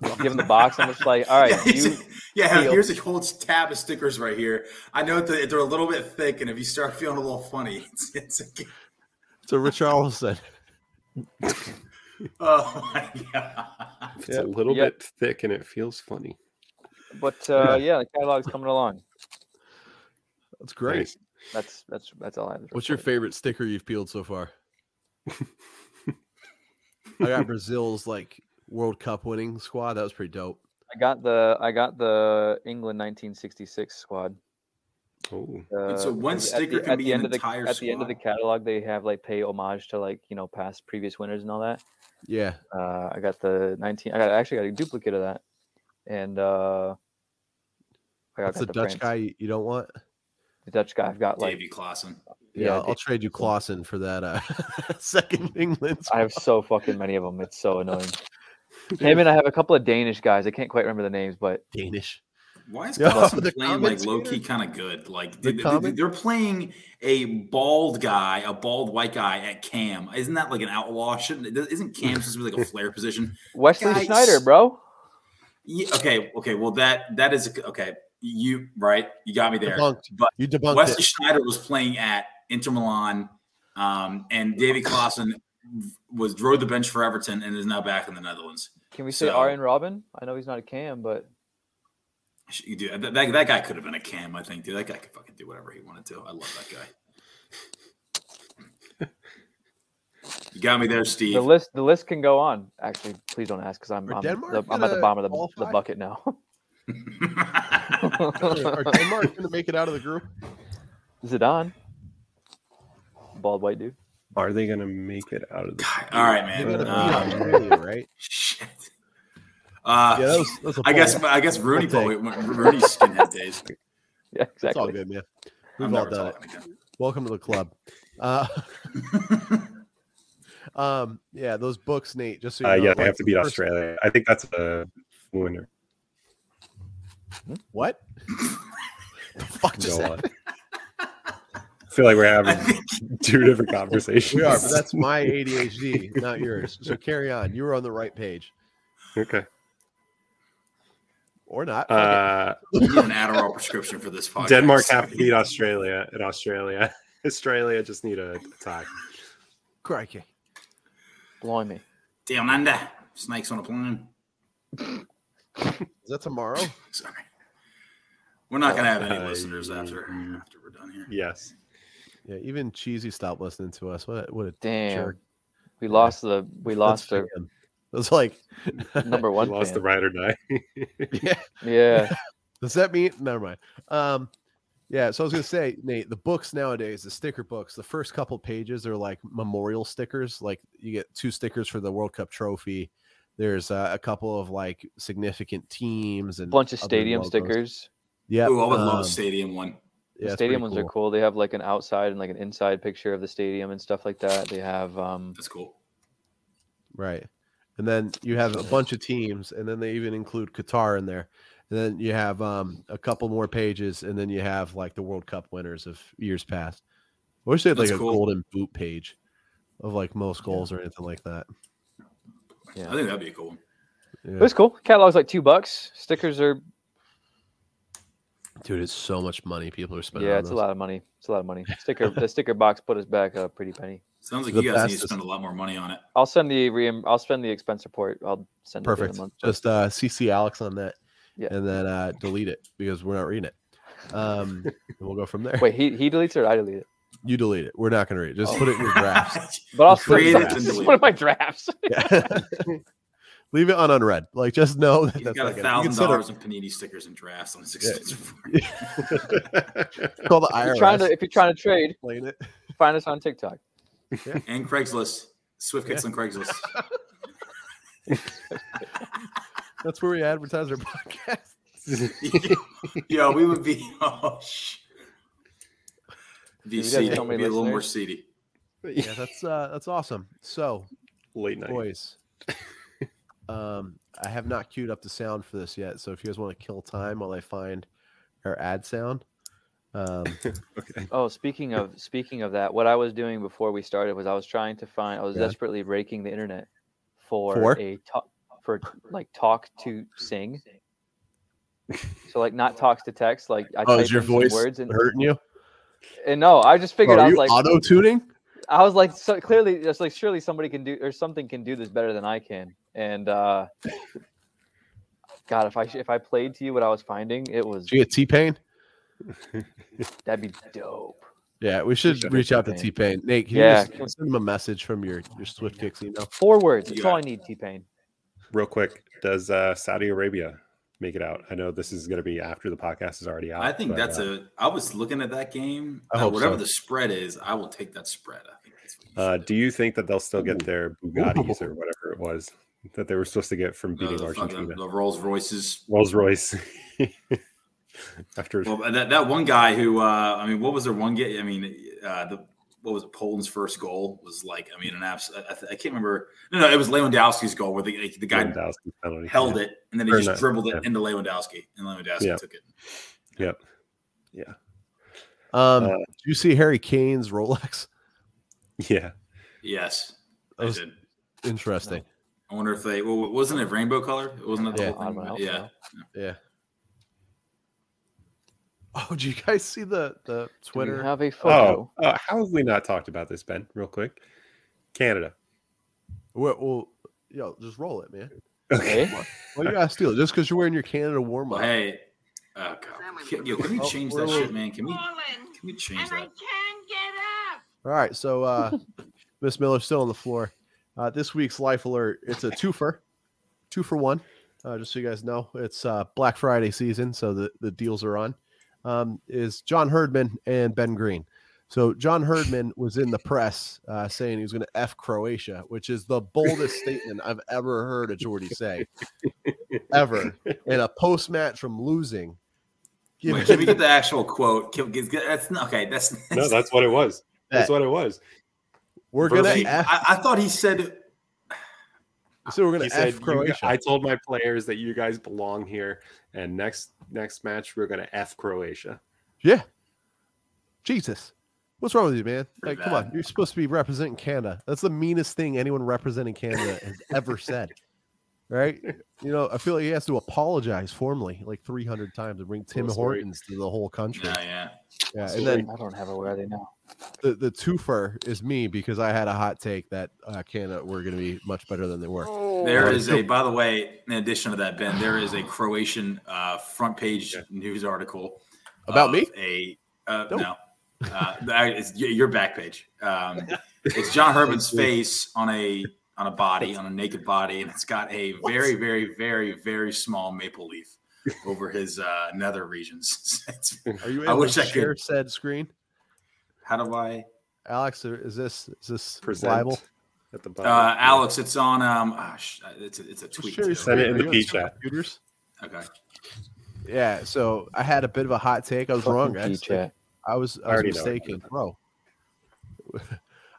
give them the box. I'm just like, all right, yeah, you yeah, peel. here's a whole tab of stickers right here. I know that they're a little bit thick, and if you start feeling a little funny, it's, it's a, it's a Richarlison. oh my god. It's a little Yeah. bit thick and it feels funny. but uh, yeah, the catalog's coming along. That's great. Nice. That's that's that's all I have. What's your favorite sticker you've peeled so far? I got Brazil's like World Cup winning squad. That was pretty dope. I got the I got the England 1966 squad. Oh, And so Uh, one at the- sticker at can the be an end of the, entire At the end of the catalog, they have like pay homage to like you know past previous winners and all that. Yeah, Uh, I got the 19. I got I actually got a duplicate of that, and uh, I got, that's the got Dutch frames. guy you- you don't want. The Dutch guy. I've got like Davy Klaassen. Yeah, Yeah, I'll, I'll trade you Klaassen for that uh, second England. I have so fucking many of them. It's so annoying. Him and I have a couple of Danish guys. I can't quite remember the names, but Danish. Why is Yo, playing like low key kind of good? Like The they, they, they're playing a bald guy, a bald white guy at cam. Isn't that like an outlaw? Shouldn't isn't cam supposed to be like a flare position? Wesley Guys. Sneijder, bro. Yeah, okay, okay. Well, that that is okay. You right? You got me there. Debunked. But You debunked Wesley it. Sneijder was playing at Inter Milan, um, and David Klaassen was drove the bench for Everton and is now back in the Netherlands. Can we say So- Arjen Robben? I know he's not a cam, but You do that, that, that guy could have been a cam, I think, dude. That guy could fucking do whatever he wanted to. I love that guy. you got me there, Steve. the list the list can go on. Actually, please don't ask because I'm I'm, the, I'm at the bottom of the, the bucket now. Are Denmark going to make it out of the group? Zidane, bald white dude. Are they gonna make it out of the? God, all right, man. going to Um, beat Australia, right? shit. Uh, Yeah, that was, that was a I guess. I guess Rooney We'll probably Rooney's skinhead days. Yeah, It's all good, man. We've all done it. Welcome to the club. Uh, um, yeah, those books, Nate. Just so you Uh, know, yeah, they have to beat first- Australia. I think that's a winner. What? the fuck just Go happened? on. I feel like we're having two different conversations. We are, but that's my ADHD, not yours. So carry on. You were on the right page, okay. or not. Uh, we an Adderall prescription for this podcast. Denmark have to beat Australia, in Australia, Australia just need a tie. Crikey. Blimey. Down under. Snakes on a plane. Is that tomorrow? Sorry. We're not gonna have any Uh, listeners after after we're done here. Yes. Yeah, even Cheesy stopped listening to us. What? A, what a Damn. jerk. We lost the we lost That's the fan. It was like number one. Lost the fan. ride or die. yeah. Yeah. Does that mean? Never mind. Um, yeah. So I was gonna say, Nate, the books nowadays, the sticker books, the first couple pages are like memorial stickers. Like you get two stickers for the World Cup trophy. There's uh, a couple of like significant teams and bunch of stadium logos. stickers. Yeah, Ooh, I would love um, a stadium one. Yeah, the it's stadium pretty ones are cool. They have like an outside and like an inside picture of the stadium and stuff like that. They have um That's cool. Right. And then you have a bunch of teams, and then they even include Qatar in there. And then you have um, a couple more pages, and then you have like the World Cup winners of years past. I wish they had like That's a cool. golden boot page of like most goals or anything like that. yeah. I think that'd be cool. Yeah. It was cool. Catalog's like two bucks. Stickers are Dude, it's so much money people are spending. yeah, on it's a lot of money. It's a lot of money. Sticker the sticker box put us back a pretty penny. Sounds like The you guys need to spend a lot more money on it. I'll send the reim- I'll spend the expense report. I'll send it in Perfect. month. Just uh, CC Alex on that, Yeah. and then uh, delete it because we're not reading it. Um, and we'll go from there. Wait, he he deletes it or I delete it? you delete it. We're not going to read it. Just put it in your drafts. But I'll Create it it's and delete one it. of my drafts. Yeah. Leave it on unread. Like just know that He's that's got a gonna- thousand dollars in panini stickers and drafts on his Yeah. expense Call the If you're trying to if you're trying to trade, explain it. find us on TikTok. and Craigslist. Swift kicks on Craigslist. That's where we advertise our podcast. yeah, we would be oh sh- be You guys seedy. so many Be a little more seedy. Yeah, that's uh that's awesome. So, Late night. boys, um, I have not queued up the sound for this yet. So if you guys want to kill time while I find our ad sound, um, Okay. Oh, speaking of speaking of that, what I was doing before we started was I was trying to find I was Yeah. desperately raking the internet for, For? a talk for like talk to sing. So like not talks to text, like I oh, type is your voice words and, hurting you? and no, I just figured Bro, I was you like auto tuning? I was like so clearly just like surely somebody can do or something can do this better than I can. And uh God, if I if I played to you what I was finding, it was Did you get T Pain? that'd be dope. Yeah, we should should reach out to T-Pain. T Pain. Nate, can you Yeah. just send him a message from your your Swift Kicks email? Four words. You That's all I need, T Pain. Real quick, does uh, Saudi Arabia make it out? I know this is going to be after the podcast is already out. I think but, that's uh, a. I was looking at that game. I uh, hope whatever so. the spread is, I will take that spread. I think that's what you Uh, do you think that they'll still get their Bugattis or whatever it was that they were supposed to get from beating the, Argentina? the Rolls Royces. Rolls Royce. After Well, that, that one guy who, uh, I mean, what was their one game? I mean, uh, the what was it? Poland's first goal was like, I mean, an abs. I, I I can't remember. No, no, it was Lewandowski's goal where the the guy penalty. held it and then he Or just not, dribbled it yeah. into Lewandowski, and Lewandowski Yeah. took it. Yep. Yeah. Um, Uh, do you see Harry Kane's Rolex? Yeah. Yes, That I was did. interesting. I wonder if they. Well, wasn't it rainbow color? It wasn't it the Yeah. whole thing? one out, Yeah. Yeah. Oh, do you guys see the the Do Twitter? have a Oh, photo. uh, how have we not talked about this, Ben? Real quick. Canada. Well, well, yo, just roll it, man. Okay. Well, you gotta steal it just because you're wearing your Canada warm up? hey, oh God. Can, yo, can we Oh, change we're- that shit, man? Can we? Can we change and I that? can't get up. All right, so uh Miss Miller's still on the floor. Uh, this week's life alert, it's a twofer, two for one. Uh, just so you guys know, it's uh, Black Friday season, so the, the deals are on. Um, is John Herdman and Ben Green. So John Herdman was in the press uh, saying he was going to f Croatia, which is the boldest statement I've ever heard a Geordie say, ever in a post match from losing. Wait, can we get the actual quote? Can, can, that's okay. That's No, that's what it was. That's what it was. We're going to. f. I, I thought he said. So we're going to said, f "You Croatia. I told my players that you guys belong here, and next next match we're gonna f Croatia. Yeah. Jesus. What's wrong with you, man? Like, come on. You're supposed to be representing Canada. That's the meanest thing anyone representing Canada has ever said. Right? You know, I feel like he has to apologize formally like 300 times and bring Tim Hortons to the whole country. Yeah, yeah. Yeah. And then I don't have a Where are they now? The, the twofer is me because I had a hot take that uh, Canada were going to be much better than they were. There Oh, is so- a. By the way, in addition to that, Ben, there is a Croatian uh, front page Yeah. news article About me? A uh, Nope. no, uh, it's your back page. Um, it's John Herdman's face on a on a body on a naked body, and it's got a very, very, very, very small maple leaf over his uh, nether regions. Are you I wish to I could- share said screen? How do I? Alex, or is this is this Present liable? at the bottom. Uh, Alex, it's on. Um, ah, sh- it's a, it's a tweet. share your too. Send it in the P chat. computers? Okay. Yeah, so I had a bit of a hot take. I was wrong, guys. P-chat. I was I was already know mistaken, bro.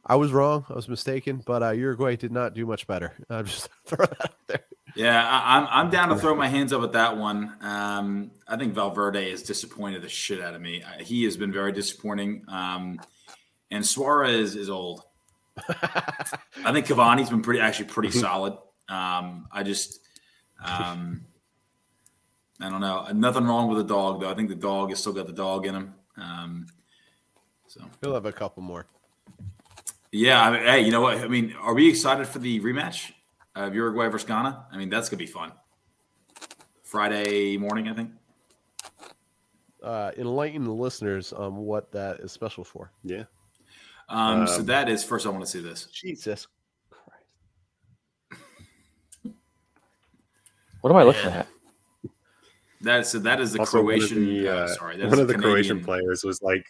I was wrong. I was mistaken, but uh, Uruguay did not do much better. I'm just throw that out there. Yeah, I, I'm I'm down to throw my hands up at that one. Um, I think Valverde has disappointed the shit out of me. I- He has been very disappointing. Um, and Suarez is old. I think Cavani's been pretty actually pretty solid. Um, I just um, I don't know. Nothing wrong with the dog though. I think the dog has still got the dog in him. Um, so He'll have a couple more. yeah, I mean, hey, you know what? I mean, are we excited for the rematch of Uruguay versus Ghana? I mean, that's gonna be fun. Friday morning, I think. Uh, enlighten the listeners on what that is special for. yeah. Um, so Um, that is first. I want to see this. Jesus Christ! What am I looking at? That is so that is the Also, one of Croatian. the, uh, uh, sorry, that one of the Croatian players was like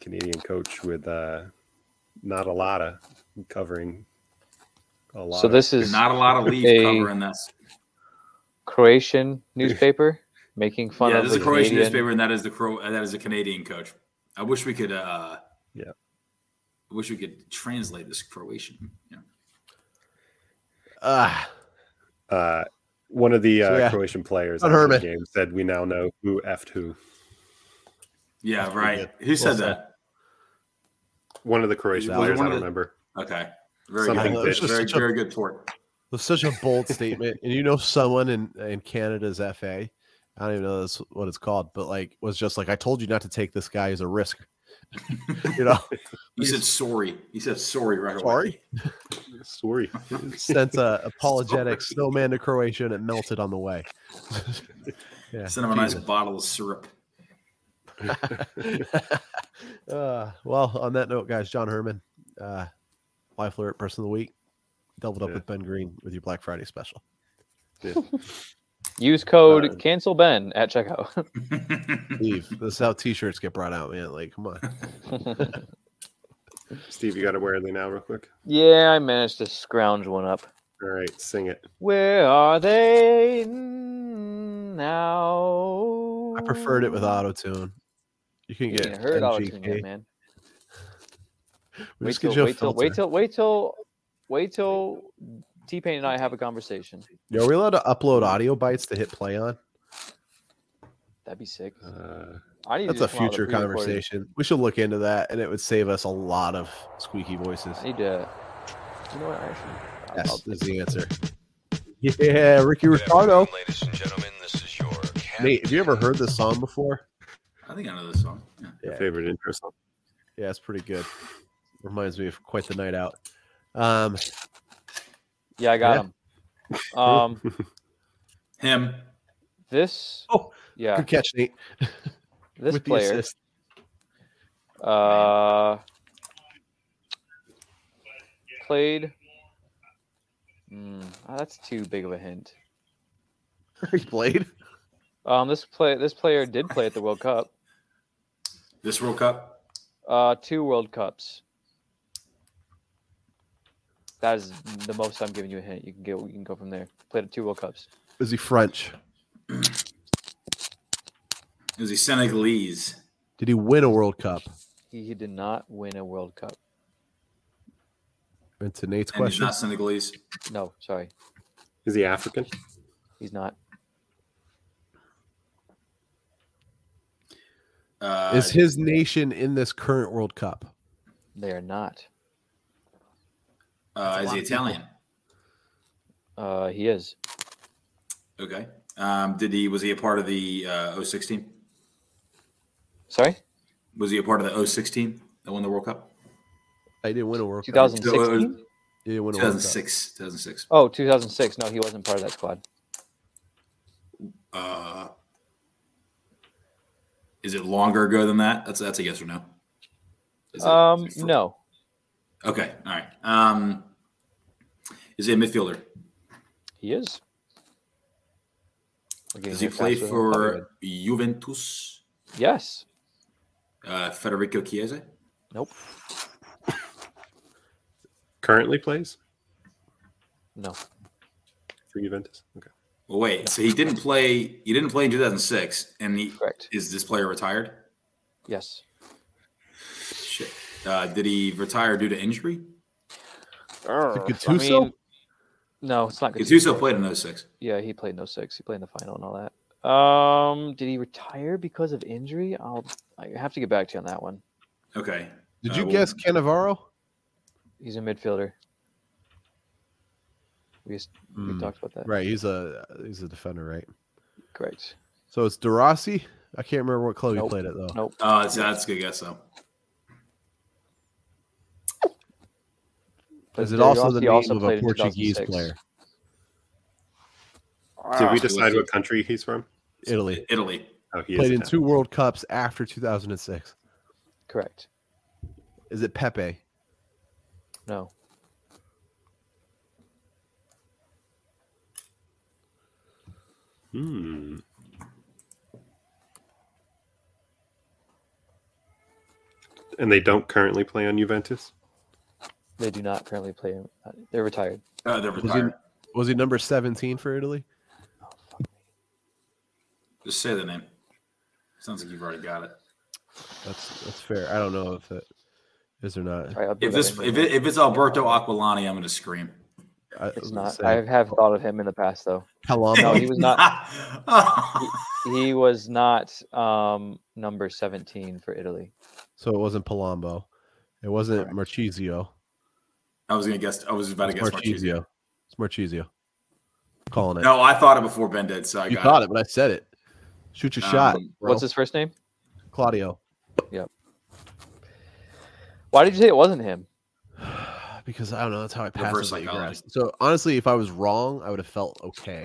Canadian coach with uh, not a lot of covering a lot. So of- this is Not a lot of leave a covering this. Croatian newspaper making fun Yeah, of this is a Croatian Canadian. newspaper, and that is the Cro. uh, That is a Canadian coach. I wish we could. uh Yeah. I wish we could translate this Croatian. Yeah. Ah, uh, one of the uh, So, yeah. Croatian players On after the Herdman. game said, "We now know who effed who." Yeah, right. Who said Well said. that? One of the Croatian players. I don't the- remember. Okay. Very Something good. bitch. Very, Such a- very good port. it was such a bold statement. And you know, someone in in Canada's FA, I don't even know that's what it's called, but like was just like, I told you not to take this guy as a risk. you know, He said sorry. He said sorry right away. sorry. Sorry. Sent a apologetic snowman to Croatia and it melted on the way. yeah. Send him a nice bottle of syrup. uh, well, on that note, guys, John Herdman, uh, Life Alert Person of the Week, doubled up Yeah. with Ben Green with your Black Friday special. Use code Uh, cancel Ben at checkout. Steve, this is how T-shirts get brought out, man. Like, come on. Steve, you got to wear anything now, real quick. yeah, I managed to scrounge one up. All right, sing it. Where are they now? I preferred it with auto tune. You can You get ain't heard auto tune NGK. man. We Wait just get till, wait till, wait till, wait till, wait till T Pain and I have a conversation. Yo, are we allowed to upload audio bites to hit play on? That'd be sick. Uh, I need to That's a just come out with future conversation. We should look into that, and it would save us a lot of squeaky voices. I need to. You know what? Actually, I'll- Yes, I'll- is the answer. Yeah, Ricky Good Ricardo. ladies and gentlemen. This is your Nate, have you ever heard this song before? I think I know this song. Yeah. Yeah, favorite intro song. yeah, it's pretty good. Reminds me of quite the night out. Um, yeah, I got him. Um, Him. this. Oh, yeah, good catch, Nate. this with player. assist. Uh, played. Hmm, ah, that's too big of a hint. he played. Um, this play, this player did play at the World Cup. This World Cup. Uh, two World Cups. That is the most I'm giving you a hint. You can get, you can go from there. Played at two World Cups. Is he French? Is he Senegalese? Did he win a World Cup? He, he did not win a World Cup. Into Nate's And he's question. not Senegalese. No, sorry, Is he African? he's not. Uh, Is his nation in this current World Cup? They are not. uh, is he Italian? Uh, he is. Okay. Um, did he? Was he a part of the uh, 016? Sorry, Was he a part of the 016 that won the World Cup? I didn't win a World Cup. 2016. He didn't win a World Cup. 2006. 2006. Oh, 2006. No, he wasn't part of that squad. Uh, is it longer ago than that? That's that's a yes or no. Is it- Um, is it no, Okay. All right. Um, is he a midfielder? he is. We're Does he play faster than I thought we for. Juventus? Yes. Uh, Federico Chiesa? Nope. Currently plays No. for Juventus. Okay. Well, wait. So he didn't play. He didn't play in 2006, and he Correct. is this player retired? Yes. Shit. Uh, did he retire due to injury? I mean, no, it's not Gattuso played in 06. Yeah, he played no six. He played in the final and all that. Um, did he retire because of injury? I'll I have to get back to you on that one. Okay. Did Uh, you well, guess Cannavaro? He's a midfielder. We we Hmm, talked about that. Right, he's a he's a defender, right? Correct. So it's De Rossi. I can't remember what club Nope. he played at though. Nope. Oh, that's, that's a good guess though. But Is it De also the name also of a Portuguese player? Did we decide what country he's from? Italy. Italy. Oh, he Played is in two World Cups after 2006. Correct. Is it Pepe? No. Hmm. And they don't currently play on Juventus. They do not currently play. They're retired. Uh, they're Was he, retired. was he number 17 for Italy? Just say the name. Sounds like you've already got it. That's that's fair. I don't know if it is or not. All right, If this if it, if it's Alberto Aquilani, I'm going to scream. I it's not. say I have thought of him in the past, though. Palombo. No, he was not. Oh. He was not um, number 17 for Italy. so it wasn't Palombo. It wasn't Correct. Marchisio. I was going to guess. I was about to guess Marchisio. Marchisio. It's Marchisio. Calling it. No, I thought it before Ben did, so I you got thought it. it, but I said it. Shoot your Um, shot. Bro. What's his first name? Claudio. Yep. Why did you say it wasn't him? Because I don't know. That's how I pass Reverse it that you psychology. grasp. So honestly, if I was wrong, I would have felt okay.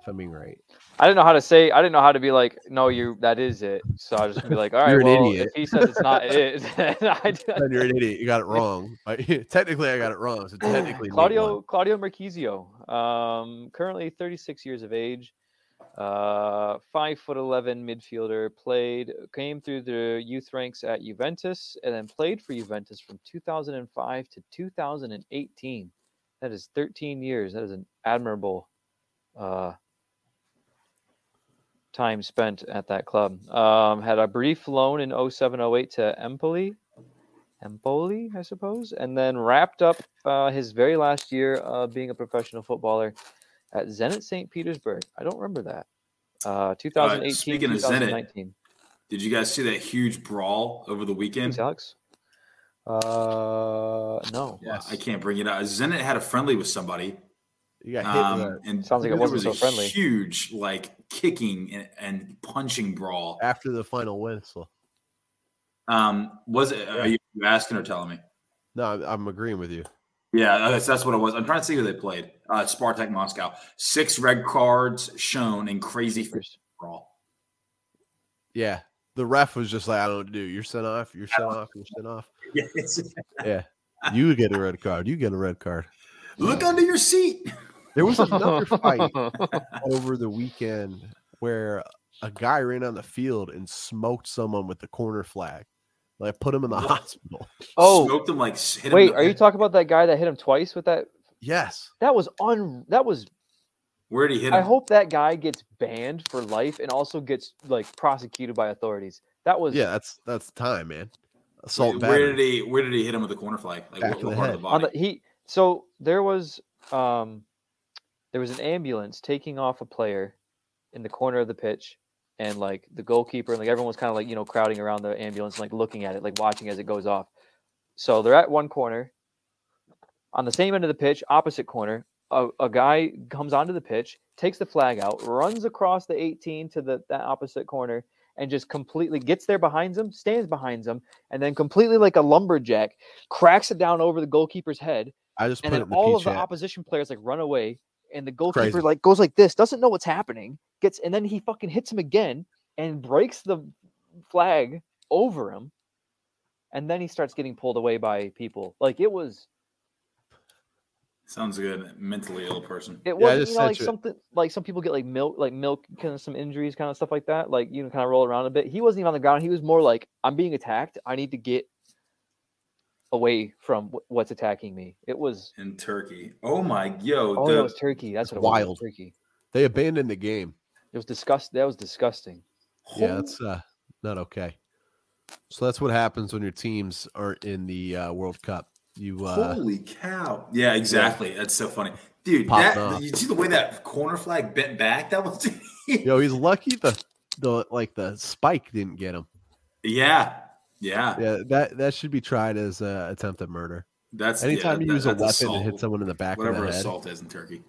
If I'm being right. I didn't know how to say. I didn't know how to be like, no, you. That is it. So I was just be like, all right, You're an well, idiot. if he says it's not it, then I, you're an idiot. You got it wrong. Technically, I got it wrong. So technically, Claudio. Claudio Marchisio, um, currently 36 years of age, uh, five foot 11 midfielder. Played came through the youth ranks at Juventus and then played for Juventus from 2005 to 2018. That is 13 years. That is an admirable. Uh, time spent at that club. Um, had a brief loan in 0708 to Empoli, Empoli, I suppose, and then wrapped up uh, his very last year of being a professional footballer at Zenit St. Petersburg. I don't remember that. Uh, 2018, speaking of Zenit, 2019. Did you guys see that huge brawl over the weekend? Thanks, Alex. Uh, no. Yeah, I can't bring it up. Zenit had a friendly with somebody, You got hit um, with and Sounds like it wasn't was so a friendly. Huge, like kicking and, and punching brawl. after the final whistle. Um, was it? Are you asking or telling me? No, I'm, I'm agreeing with you. Yeah, that's, that's what it was. I'm trying to see who they played. Uh, Spartak Moscow. Six red cards shown in crazy first brawl. Yeah, the ref was just like, "I don't know what to do. You're sent off. You're sent off. You're sent off." Yes. Yeah, you get a red card. You get a red card. Look under your seat. There was another fight over the weekend where a guy ran on the field and smoked someone with the corner flag. Like put him in the What? hospital. oh, Smoked them like hit 'em wait, in the are you talking about that guy that hit him twice with that? Yes. That was un. That was. Where did he hit him? I hope that guy gets banned for life and also gets like prosecuted by authorities. That was Yeah, that's that's time, man. Assault. Where did he? Where did he hit him with the corner flag? Like Back what, of what the part head. of the on the he so there was um there was an ambulance taking off a player in the corner of the pitch and like the goalkeeper and like everyone was kind of like you know crowding around the ambulance like looking at it like watching as it goes off. So they're at one corner. On the same end of the pitch opposite corner a, a guy comes onto the pitch takes the flag out runs across the 18 to the that opposite corner and just completely gets there behind him stands behind him and then completely like a lumberjack cracks it down over the goalkeeper's head I just and put then it in the all P of the opposition players like run away and the goalkeeper Crazy. like goes like this doesn't know what's happening gets and then he fucking hits him again and breaks the flag over him and then he starts getting pulled away by people like it was Sounds good. Mentally ill person. it wasn't just you know, like you it. something like some people get like milk like milk kind of some injuries kind of stuff like that like you know kind of roll around a bit he wasn't even on the ground he was more like i'm being attacked i need to get away from wh- what's attacking me it was In Turkey. Oh my yo. oh the, no, it was turkey that's That's what it was, wild. turkey They abandoned the game. It was disgust. That was disgusting. Yeah, that's uh, not okay. So that's what happens when your teams aren't in the uh, World Cup. You uh, Holy cow! Yeah, exactly. That's so funny, dude. That off. you see the way that corner flag bent back? That was yo, he's lucky the the like the spike didn't get him. yeah, yeah. Yeah, that that should be tried as uh, attempted murder. That's Anytime yeah, you that- use a weapon that's and hit someone in the back whatever of the head, assault is in Turkey.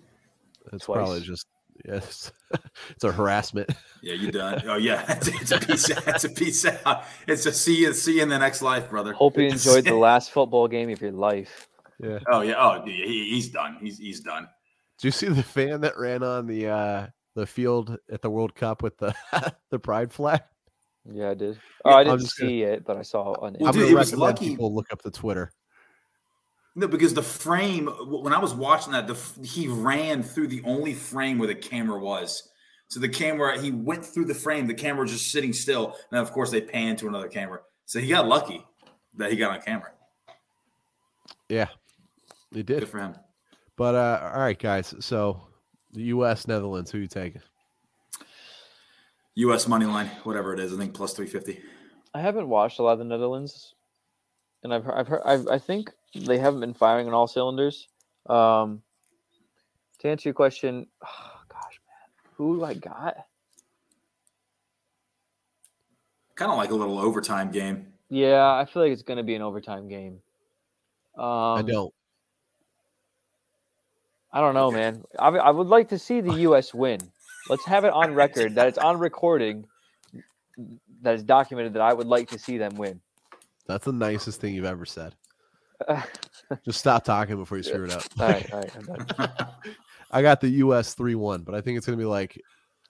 it's probably just yes, it's a harassment. Yeah, you done? Oh yeah, it's, it's a piece. Out, it's a piece out. It's a see you see you in the next life, brother. Hope you enjoyed the last football game of your life. Yeah. Oh yeah. Oh, dude, he, he's done. He's he's done. Do you see the fan that ran on the uh the field at the World Cup with the the pride flag? Yeah, I did. Oh, I I'm didn't just gonna- see it, but I saw it on. Well, I'm dude, gonna it was recommend lucky- people look up the Twitter. No, because the frame when I was watching that, the he ran through the only frame where the camera was. So the camera, he went through the frame. The camera was just sitting still. And of course, they pan to another camera. So he got lucky that he got on camera. Yeah, they did. Good for him. But uh, all right, guys. So the U.S. Netherlands, who you taking? U.S. money line, whatever it is, I think plus three fifty. I haven't watched a lot of the Netherlands, and I've heard, I've heard, I've, I think they haven't been firing on all cylinders. Um, to answer your question, oh, gosh, man, who do I got? Kind of like a little overtime game. Yeah, I feel like it's going to be an overtime game. Um, I don't. I don't know, man. I, I would like to see the U.S. win. Let's have it on record that it's on recording, that is documented that I would like to see them win. That's the nicest thing you've ever said. Just stop talking before you screw it up. right, all right, I'm done. I got the U.S. three one, but I think it's gonna be like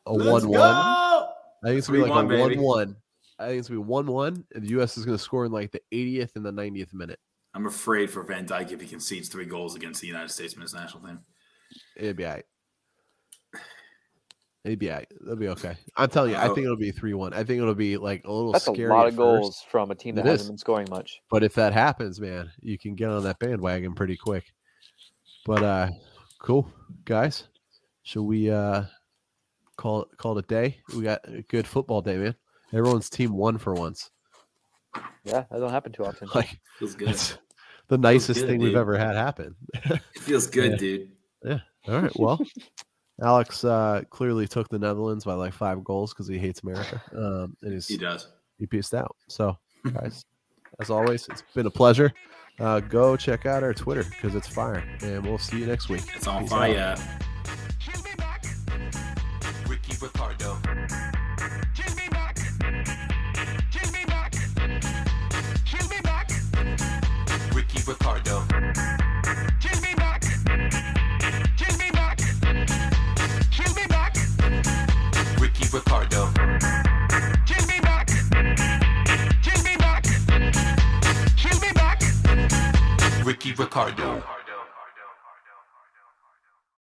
a Let's 1 1. I think it's gonna be like 3-1, a one one. I think it's gonna be one one, and the U.S. is gonna score in like the 80th and the 90th minute. I'm afraid for Van Dijk if he concedes three goals against the United States men's national team. It'd be all right. It'd be all right. It'll be okay. I'm telling you, I Oh. think it'll be three one. I think it'll be like a little That's a lot at of first, goals from a team that It hasn't is. been scoring much. But if that happens, man, you can get on that bandwagon pretty quick. But uh cool, guys. Should we uh call call it a day. We got a good football day, man. Everyone's team won for once. Yeah, that don't happen too often. Like Feels good. that's the nicest good, thing we've ever had happen. It feels good, Yeah. dude. Yeah. All right. Well, Alex uh, clearly took the Netherlands by like five goals because he hates America. Um, and he's He does. he pieced out. So, guys, as always, it's been a pleasure. Uh, go check out our Twitter because it's fire, and we'll see you next week. It's on Peace fire. out. Ricardo.